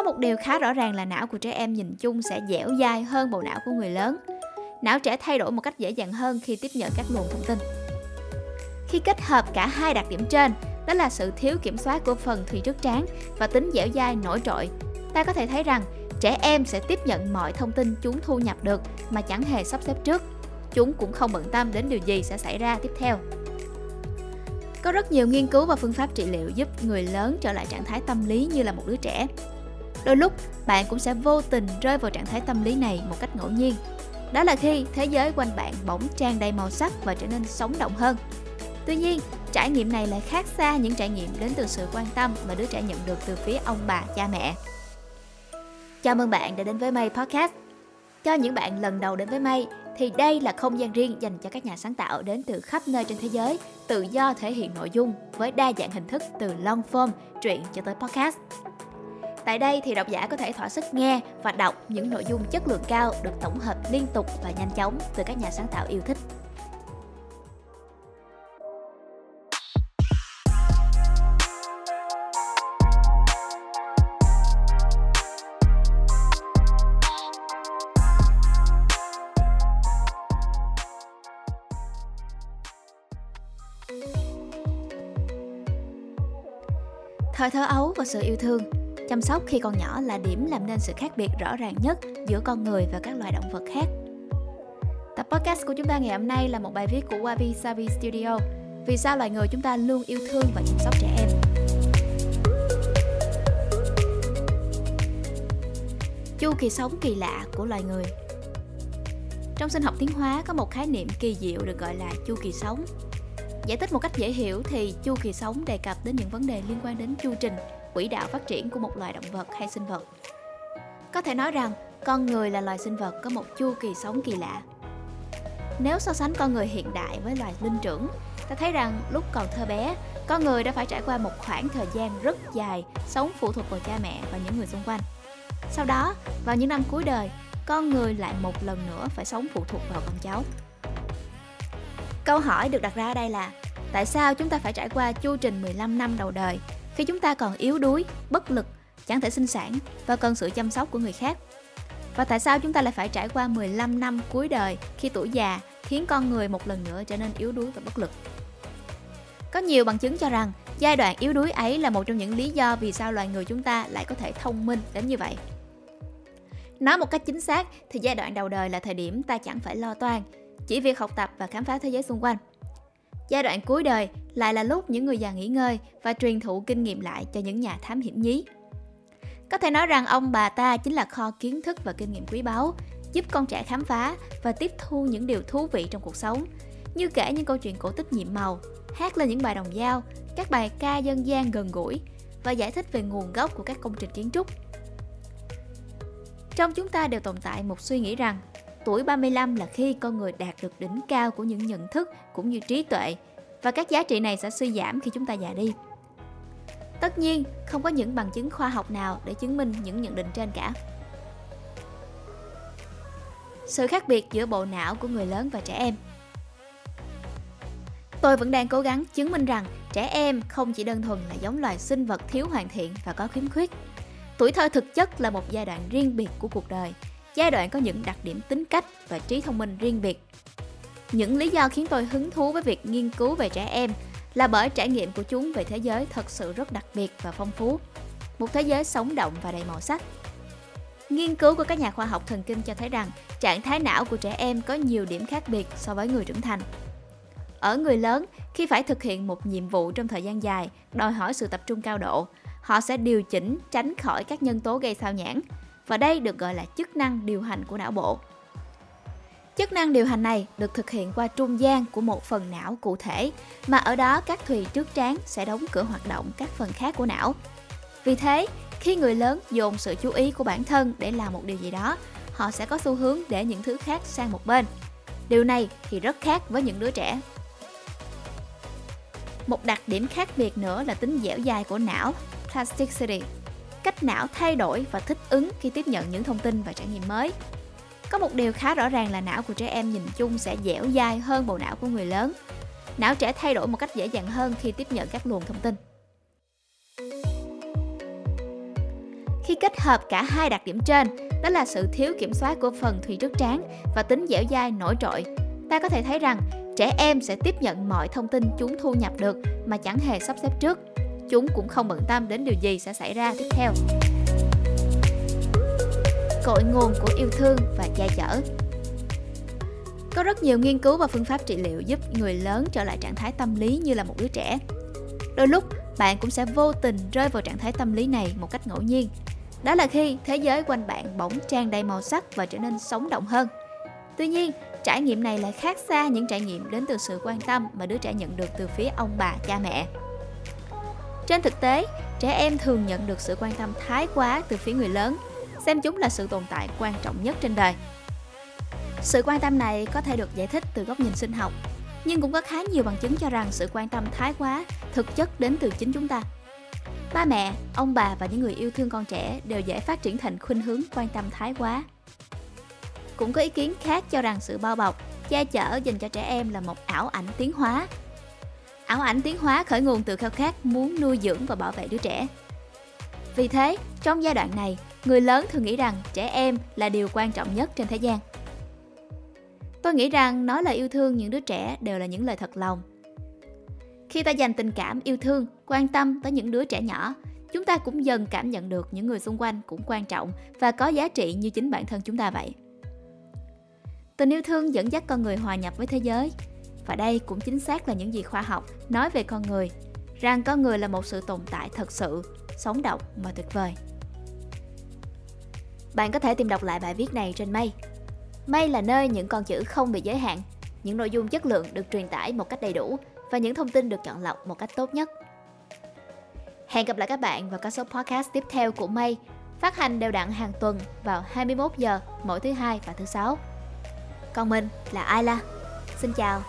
Có một điều khá rõ ràng là não của trẻ em nhìn chung sẽ dẻo dai hơn bộ não của người lớn. Não trẻ thay đổi một cách dễ dàng hơn khi tiếp nhận các nguồn thông tin. Khi kết hợp cả hai đặc điểm trên, đó là sự thiếu kiểm soát của phần thùy trước trán và tính dẻo dai nổi trội, ta có thể thấy rằng trẻ em sẽ tiếp nhận mọi thông tin chúng thu nhập được mà chẳng hề sắp xếp trước. Chúng cũng không bận tâm đến điều gì sẽ xảy ra tiếp theo. Có rất nhiều nghiên cứu và phương pháp trị liệu giúp người lớn trở lại trạng thái tâm lý như là một đứa trẻ. Đôi lúc, bạn cũng sẽ vô tình rơi vào trạng thái tâm lý này một cách ngẫu nhiên. Đó là khi thế giới quanh bạn bỗng tràn đầy màu sắc và trở nên sống động hơn. Tuy nhiên, trải nghiệm này lại khác xa những trải nghiệm đến từ sự quan tâm mà đứa trẻ nhận được từ phía ông bà, cha mẹ. Chào mừng bạn đã đến với May Podcast. Cho những bạn lần đầu đến với May thì đây là không gian riêng dành cho các nhà sáng tạo đến từ khắp nơi trên thế giới, tự do thể hiện nội dung với đa dạng hình thức từ long form, truyện cho tới podcast. Tại đây thì độc giả có thể thỏa sức nghe và đọc những nội dung chất lượng cao được tổng hợp liên tục và nhanh chóng từ các nhà sáng tạo yêu thích. Thời thơ ấu và sự yêu thương Chăm sóc khi còn nhỏ là điểm làm nên sự khác biệt rõ ràng nhất giữa con người và các loài động vật khác. Tập podcast của chúng ta ngày hôm nay là một bài viết của Wabi Sabi Studio. Vì sao loài người chúng ta luôn yêu thương và chăm sóc trẻ em? Chu kỳ sống kỳ lạ của loài người. Trong sinh học tiến hóa có một khái niệm kỳ diệu được gọi là chu kỳ sống. Giải thích một cách dễ hiểu thì chu kỳ sống đề cập đến những vấn đề liên quan đến chu trình, quỹ đạo phát triển của một loài động vật hay sinh vật. Có thể nói rằng con người là loài sinh vật có một chu kỳ sống kỳ lạ. Nếu so sánh con người hiện đại với loài linh trưởng, ta thấy rằng lúc còn thơ bé, con người đã phải trải qua một khoảng thời gian rất dài sống phụ thuộc vào cha mẹ và những người xung quanh. Sau đó, vào những năm cuối đời, con người lại một lần nữa phải sống phụ thuộc vào con cháu. Câu hỏi được đặt ra ở đây là tại sao chúng ta phải trải qua chu trình 15 năm đầu đời khi chúng ta còn yếu đuối, bất lực, chẳng thể sinh sản và cần sự chăm sóc của người khác? Và tại sao chúng ta lại phải trải qua 15 năm cuối đời khi tuổi già khiến con người một lần nữa trở nên yếu đuối và bất lực? Có nhiều bằng chứng cho rằng giai đoạn yếu đuối ấy là một trong những lý do vì sao loài người chúng ta lại có thể thông minh đến như vậy. Nói một cách chính xác thì giai đoạn đầu đời là thời điểm ta chẳng phải lo toan chỉ việc học tập và khám phá thế giới xung quanh. Giai đoạn cuối đời lại là lúc những người già nghỉ ngơi và truyền thụ kinh nghiệm lại cho những nhà thám hiểm nhí. Có thể nói rằng ông bà ta chính là kho kiến thức và kinh nghiệm quý báu, giúp con trẻ khám phá và tiếp thu những điều thú vị trong cuộc sống, như kể những câu chuyện cổ tích nhiệm màu, hát lên những bài đồng dao, các bài ca dân gian gần gũi và giải thích về nguồn gốc của các công trình kiến trúc. Trong chúng ta đều tồn tại một suy nghĩ rằng Tuổi 35 là khi con người đạt được đỉnh cao của những nhận thức cũng như trí tuệ và các giá trị này sẽ suy giảm khi chúng ta già đi. Tất nhiên, không có những bằng chứng khoa học nào để chứng minh những nhận định trên cả. Sự khác biệt giữa bộ não của người lớn và trẻ em Tôi vẫn đang cố gắng chứng minh rằng trẻ em không chỉ đơn thuần là giống loài sinh vật thiếu hoàn thiện và có khiếm khuyết. Tuổi thơ thực chất là một giai đoạn riêng biệt của cuộc đời giai đoạn có những đặc điểm tính cách và trí thông minh riêng biệt. Những lý do khiến tôi hứng thú với việc nghiên cứu về trẻ em là bởi trải nghiệm của chúng về thế giới thật sự rất đặc biệt và phong phú. Một thế giới sống động và đầy màu sắc. Nghiên cứu của các nhà khoa học thần kinh cho thấy rằng trạng thái não của trẻ em có nhiều điểm khác biệt so với người trưởng thành. Ở người lớn, khi phải thực hiện một nhiệm vụ trong thời gian dài, đòi hỏi sự tập trung cao độ, họ sẽ điều chỉnh tránh khỏi các nhân tố gây sao nhãn, và đây được gọi là chức năng điều hành của não bộ. Chức năng điều hành này được thực hiện qua trung gian của một phần não cụ thể, mà ở đó các thùy trước trán sẽ đóng cửa hoạt động các phần khác của não. Vì thế, khi người lớn dồn sự chú ý của bản thân để làm một điều gì đó, họ sẽ có xu hướng để những thứ khác sang một bên. Điều này thì rất khác với những đứa trẻ. Một đặc điểm khác biệt nữa là tính dẻo dai của não, plasticity cách não thay đổi và thích ứng khi tiếp nhận những thông tin và trải nghiệm mới. Có một điều khá rõ ràng là não của trẻ em nhìn chung sẽ dẻo dai hơn bộ não của người lớn. Não trẻ thay đổi một cách dễ dàng hơn khi tiếp nhận các luồng thông tin. Khi kết hợp cả hai đặc điểm trên, đó là sự thiếu kiểm soát của phần thùy trước trán và tính dẻo dai nổi trội, ta có thể thấy rằng trẻ em sẽ tiếp nhận mọi thông tin chúng thu nhập được mà chẳng hề sắp xếp trước. Chúng cũng không bận tâm đến điều gì sẽ xảy ra tiếp theo. Cội nguồn của yêu thương và che chở có rất nhiều nghiên cứu và phương pháp trị liệu giúp người lớn trở lại trạng thái tâm lý như là một đứa trẻ. Đôi lúc, bạn cũng sẽ vô tình rơi vào trạng thái tâm lý này một cách ngẫu nhiên. Đó là khi thế giới quanh bạn bỗng tràn đầy màu sắc và trở nên sống động hơn. Tuy nhiên, trải nghiệm này lại khác xa những trải nghiệm đến từ sự quan tâm mà đứa trẻ nhận được từ phía ông bà, cha mẹ. Trên thực tế, trẻ em thường nhận được sự quan tâm thái quá từ phía người lớn, xem chúng là sự tồn tại quan trọng nhất trên đời. Sự quan tâm này có thể được giải thích từ góc nhìn sinh học, nhưng cũng có khá nhiều bằng chứng cho rằng sự quan tâm thái quá thực chất đến từ chính chúng ta. Ba mẹ, ông bà và những người yêu thương con trẻ đều dễ phát triển thành khuynh hướng quan tâm thái quá. Cũng có ý kiến khác cho rằng sự bao bọc, che chở dành cho trẻ em là một ảo ảnh tiến hóa. Ảo ảnh tiến hóa khởi nguồn từ khao khát muốn nuôi dưỡng và bảo vệ đứa trẻ. Vì thế, trong giai đoạn này, người lớn thường nghĩ rằng trẻ em là điều quan trọng nhất trên thế gian. Tôi nghĩ rằng nói lời yêu thương những đứa trẻ đều là những lời thật lòng. Khi ta dành tình cảm, yêu thương, quan tâm tới những đứa trẻ nhỏ, chúng ta cũng dần cảm nhận được những người xung quanh cũng quan trọng và có giá trị như chính bản thân chúng ta vậy. Tình yêu thương dẫn dắt con người hòa nhập với thế giới. Và đây cũng chính xác là những gì khoa học nói về con người, rằng con người là một sự tồn tại thật sự, sống động và tuyệt vời. Bạn có thể tìm đọc lại bài viết này trên May May là nơi những con chữ không bị giới hạn, những nội dung chất lượng được truyền tải một cách đầy đủ và những thông tin được chọn lọc một cách tốt nhất. Hẹn gặp lại các bạn vào các số podcast tiếp theo của May, phát hành đều đặn hàng tuần vào 21 giờ mỗi thứ hai và thứ sáu. Còn mình là Ayla. Xin chào